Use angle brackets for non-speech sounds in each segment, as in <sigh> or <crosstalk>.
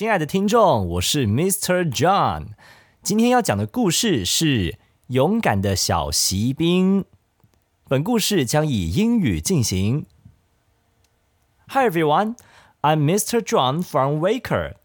亲爱的听众，我是 Mr. John。今天要讲的故事是《勇敢的小锡兵》。本故事将以英语进行。Hi everyone, I'm Mr. John from Waker.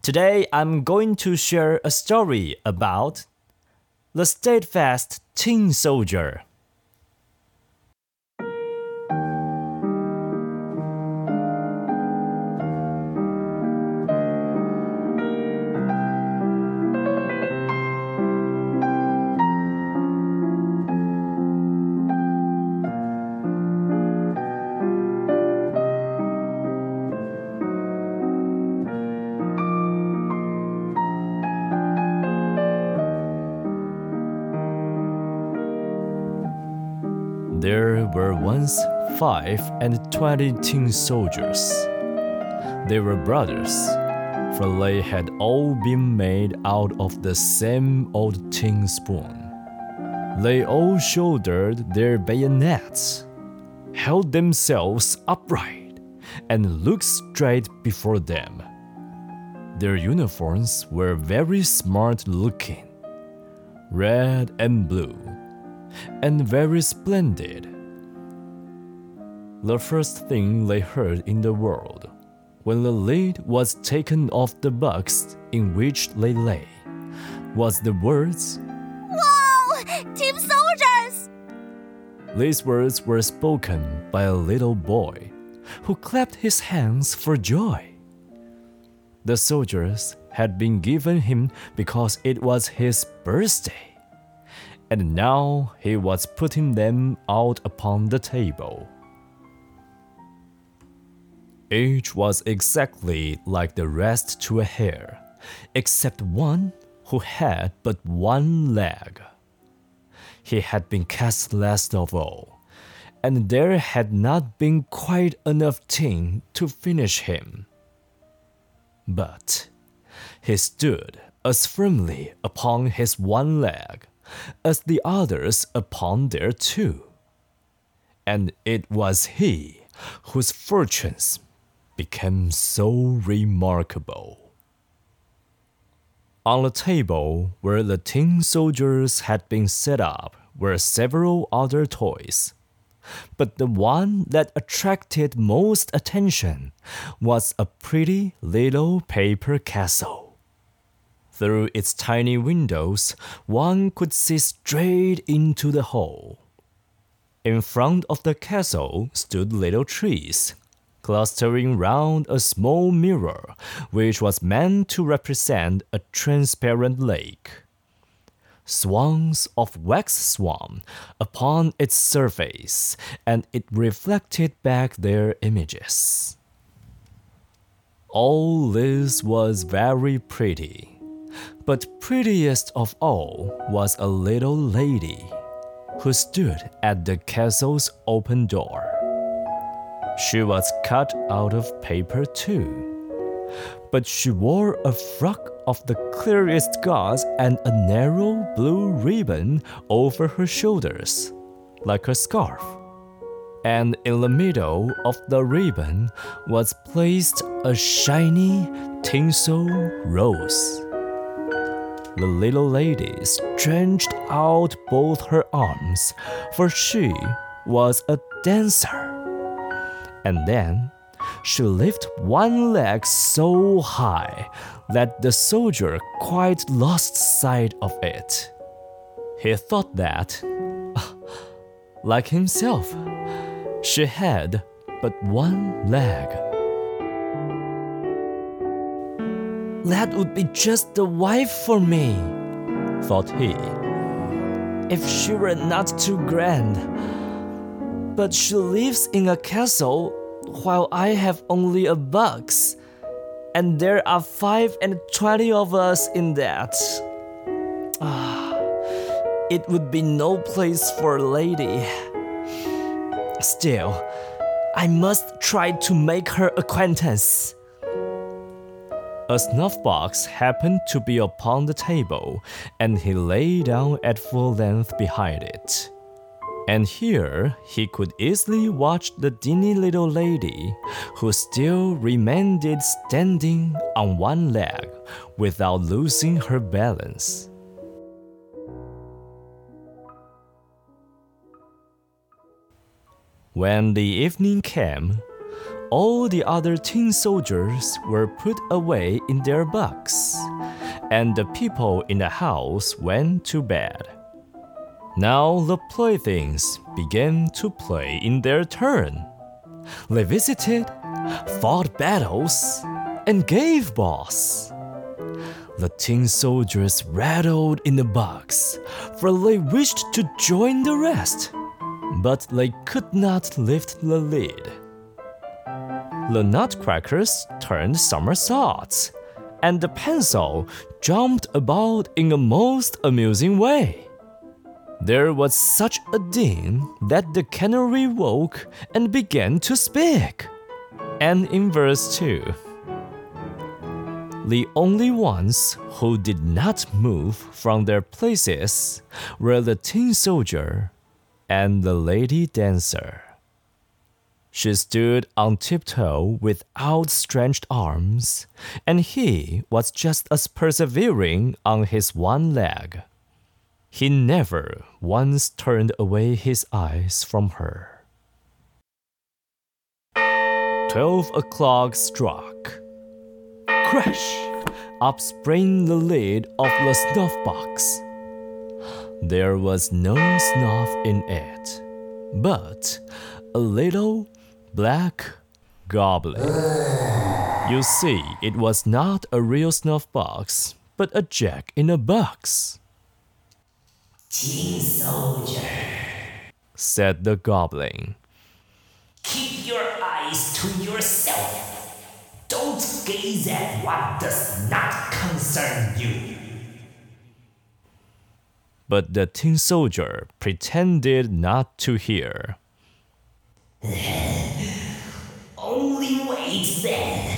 Today I'm going to share a story about the steadfast tin soldier. Were once five and twenty tin soldiers. They were brothers, for they had all been made out of the same old tin spoon. They all shouldered their bayonets, held themselves upright, and looked straight before them. Their uniforms were very smart looking, red and blue and very splendid. The first thing they heard in the world, when the lid was taken off the box in which they lay, was the words, Whoa! Team soldiers! These words were spoken by a little boy, who clapped his hands for joy. The soldiers had been given him because it was his birthday and now he was putting them out upon the table. Each was exactly like the rest to a hair, except one who had but one leg. He had been cast last of all, and there had not been quite enough tin to finish him. But he stood as firmly upon his one leg as the others upon their two. And it was he whose fortunes became so remarkable. On the table where the tin soldiers had been set up were several other toys. But the one that attracted most attention was a pretty little paper castle. Through its tiny windows, one could see straight into the hall. In front of the castle stood little trees, clustering round a small mirror, which was meant to represent a transparent lake. Swans of wax swam upon its surface, and it reflected back their images. All this was very pretty but prettiest of all was a little lady who stood at the castle's open door. She was cut out of paper too, but she wore a frock of the clearest gauze and a narrow blue ribbon over her shoulders, like a scarf. And in the middle of the ribbon was placed a shiny tinsel rose. The little lady stretched out both her arms, for she was a dancer. And then she lifted one leg so high that the soldier quite lost sight of it. He thought that, <laughs> like himself, she had but one leg. That would be just the wife for me, thought he. If she were not too grand. But she lives in a castle while I have only a box, and there are five and twenty of us in that. Ah, it would be no place for a lady. Still, I must try to make her acquaintance. A snuff box happened to be upon the table, and he lay down at full length behind it. And here he could easily watch the dainty little lady, who still remained standing on one leg without losing her balance. When the evening came, all the other tin soldiers were put away in their box, and the people in the house went to bed. Now the playthings began to play in their turn. They visited, fought battles, and gave balls. The tin soldiers rattled in the box, for they wished to join the rest, but they could not lift the lid. The nutcrackers turned somersaults, and the pencil jumped about in a most amusing way. There was such a din that the canary woke and began to speak. And in verse 2, the only ones who did not move from their places were the tin soldier and the lady dancer. She stood on tiptoe with outstretched arms, and he was just as persevering on his one leg. He never once turned away his eyes from her. Twelve o'clock struck. Crash! Up sprang the lid of the snuff box. There was no snuff in it, but a little black goblin. You see, it was not a real snuff box, but a jack in a box. Tin soldier, said the goblin. keep your eyes to yourself. Don't gaze at what does not concern you. But the tin soldier pretended not to hear. <laughs> Only wait then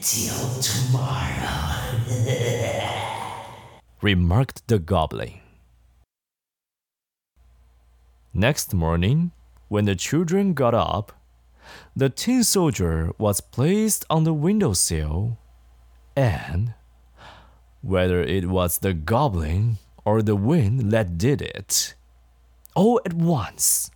till tomorrow. <laughs> remarked the goblin. Next morning, when the children got up, the tin soldier was placed on the windowsill, and whether it was the goblin or the wind that did it, all at once,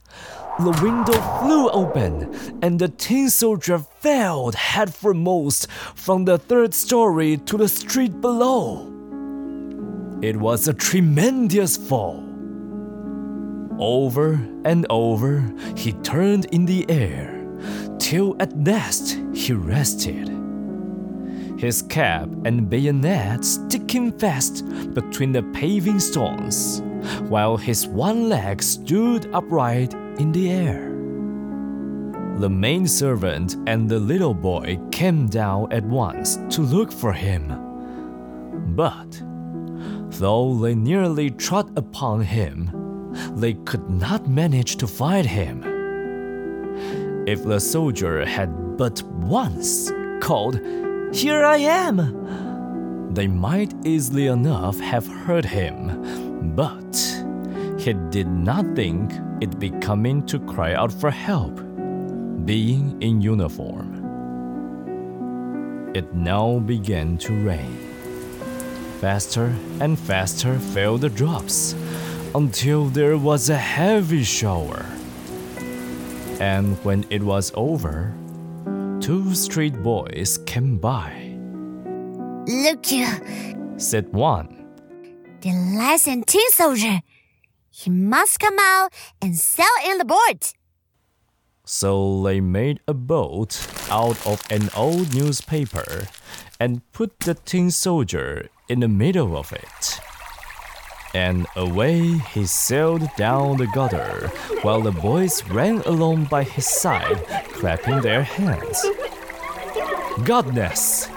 the window flew open, and the tin soldier fell headforemost from the third story to the street below. It was a tremendous fall. Over and over he turned in the air, till at last he rested. His cap and bayonet sticking fast between the paving stones, while his one leg stood upright in the air. The main servant and the little boy came down at once to look for him. But though they nearly trod upon him, they could not manage to find him. If the soldier had but once called, Here I am, they might easily enough have heard him, but he did not think it becoming to cry out for help, being in uniform. It now began to rain. Faster and faster fell the drops until there was a heavy shower. And when it was over, two street boys came by, Look you, said one. the licensed tin soldier. He must come out and sail in the boat. So they made a boat out of an old newspaper and put the tin soldier in the middle of it. And away he sailed down the gutter, while the boys ran along by his side, clapping their hands. Goodness!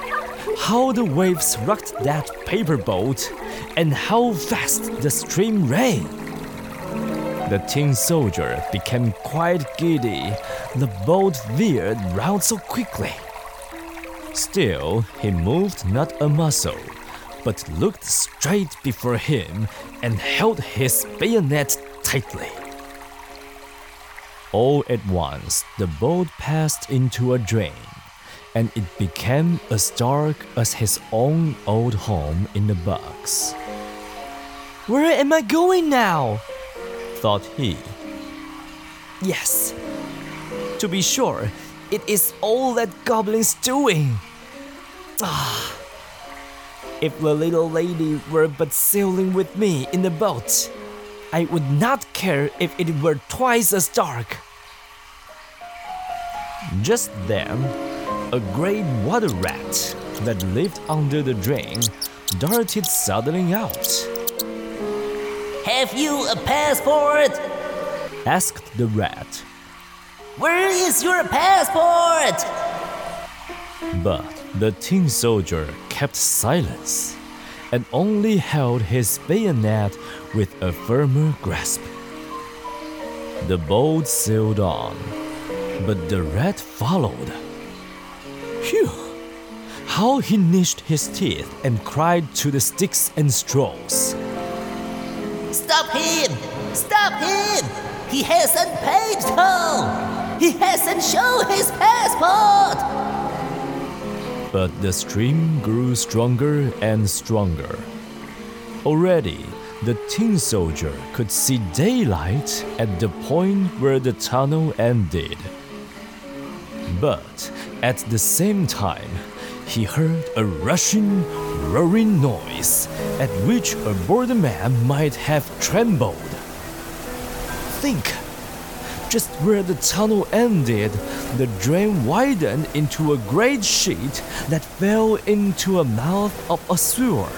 How the waves rocked that paper boat, and how fast the stream ran! The tin soldier became quite giddy. The boat veered round so quickly. Still, he moved not a muscle, but looked straight before him and held his bayonet tightly. All at once, the boat passed into a drain, and it became as dark as his own old home in the box. Where am I going now? thought he. Yes, to be sure, it is all that goblin's doing. Ah. If the little lady were but sailing with me in the boat, I would not care if it were twice as dark. Just then, a great water rat that lived under the drain darted suddenly out. Have you a passport? Asked the rat. Where is your passport? But the tin soldier kept silence and only held his bayonet with a firmer grasp. The boat sailed on, but the rat followed. Phew! How he gnashed his teeth and cried to the sticks and straws. Stop him! Stop him! He hasn't paid toll! He hasn't shown his passport! But the stream grew stronger and stronger. Already, the tin soldier could see daylight at the point where the tunnel ended. But at the same time, he heard a rushing, roaring noise at which a borderman might have trembled. Think! Just where the tunnel ended, the drain widened into a great sheet that fell into a mouth of a sewer.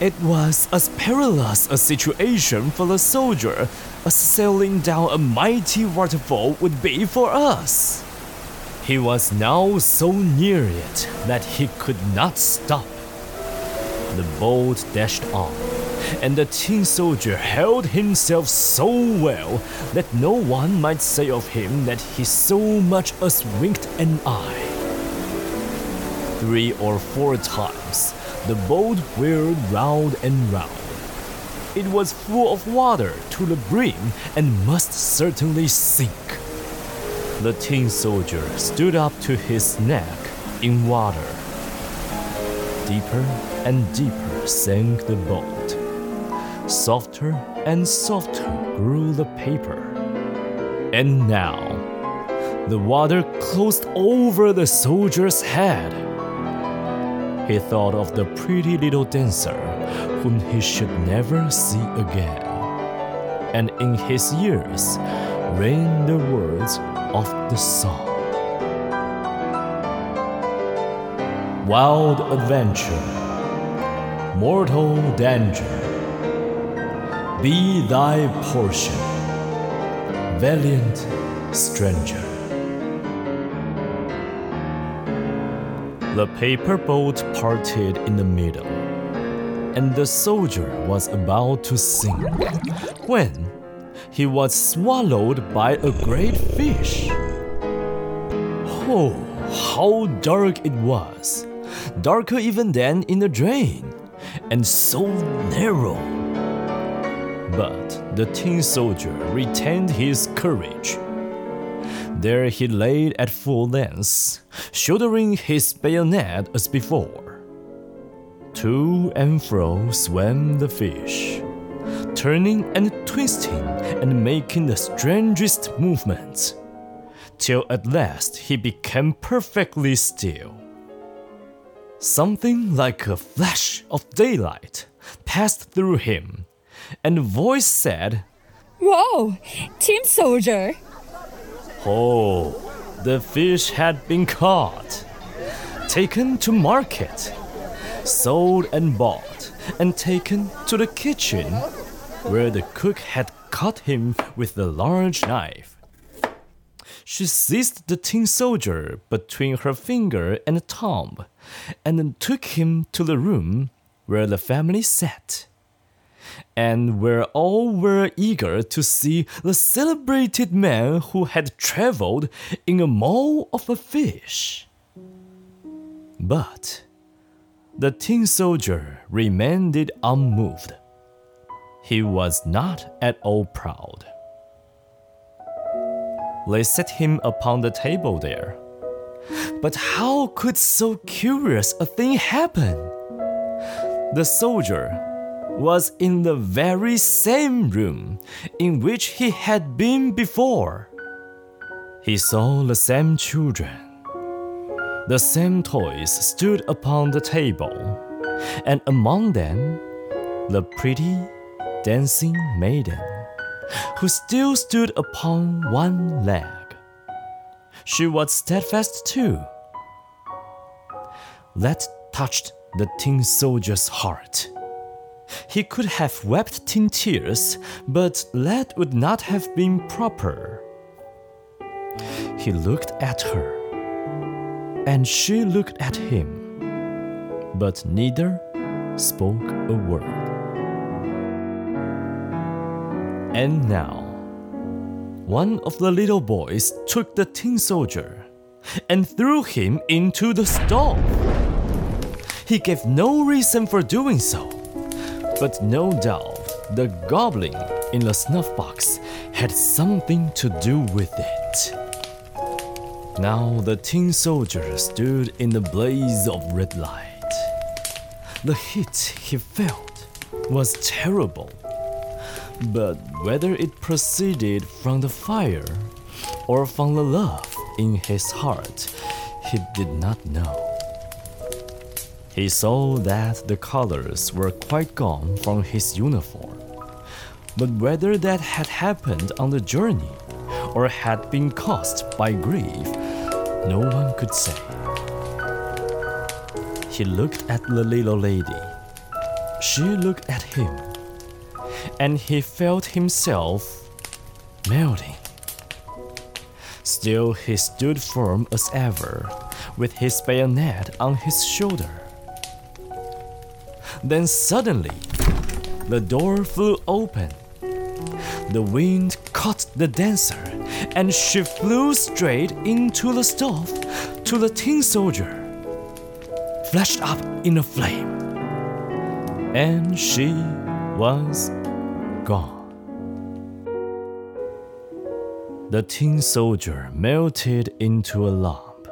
It was as perilous a situation for the soldier as sailing down a mighty waterfall would be for us. He was now so near it that he could not stop. The boat dashed on, and the tin soldier held himself so well that no one might say of him that he so much as winked an eye. Three or four times the boat whirled round and round. It was full of water to the brim and must certainly sink. The tin soldier stood up to his neck in water. Deeper and deeper sank the boat. Softer and softer grew the paper. And now, the water closed over the soldier's head. He thought of the pretty little dancer whom he should never see again. And in his ears rang the words of the song Wild adventure, mortal danger, be thy portion, valiant stranger. The paper boat parted in the middle, and the soldier was about to sink when he was swallowed by a great fish. Oh, how dark it was! Darker even than in the drain, and so narrow. But the tin soldier retained his courage. There he lay at full length, shouldering his bayonet as before. To and fro swam the fish, turning and twisting and making the strangest movements, till at last he became perfectly still. Something like a flash of daylight passed through him, and a voice said, Whoa, Tin Soldier! Oh, the fish had been caught, taken to market, sold and bought, and taken to the kitchen, where the cook had cut him with the large knife. She seized the tin soldier between her finger and thumb, and took him to the room where the family sat, and where all were eager to see the celebrated man who had traveled in a maw of a fish. But the tin soldier remained unmoved. He was not at all proud. They set him upon the table there. But how could so curious a thing happen? The soldier was in the very same room in which he had been before. He saw the same children. The same toys stood upon the table, and among them, the pretty dancing maiden who still stood upon one leg. She was steadfast too. That touched the tin soldier's heart. He could have wept tin tears, but that would not have been proper. He looked at her, and she looked at him, but neither spoke a word. And now, one of the little boys took the tin soldier and threw him into the stove. He gave no reason for doing so, but no doubt the goblin in the snuff box had something to do with it. Now the tin soldier stood in the blaze of red light. The heat he felt was terrible but whether it proceeded from the fire or from the love in his heart, he did not know. He saw that the colors were quite gone from his uniform, but whether that had happened on the journey or had been caused by grief, no one could say. He looked at the little lady. She looked at him and he felt himself melting. Still, he stood firm as ever, with his bayonet on his shoulder. Then suddenly, the door flew open. The wind caught the dancer, and she flew straight into the stove to the tin soldier, flashed up in a flame. And she was gone. The tin soldier melted into a lump.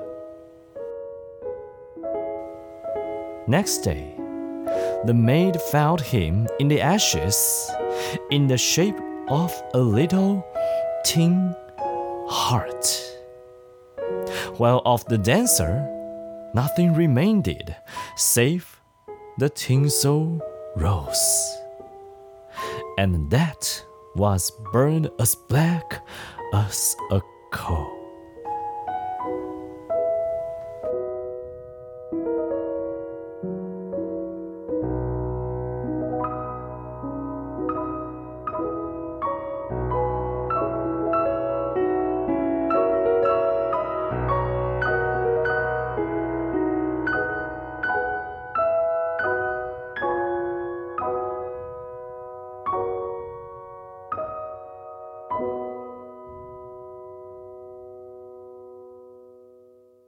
Next day, the maid found him in the ashes in the shape of a little tin heart. While of the dancer, nothing remained save the tinsel rose and that was burned as black as a coal.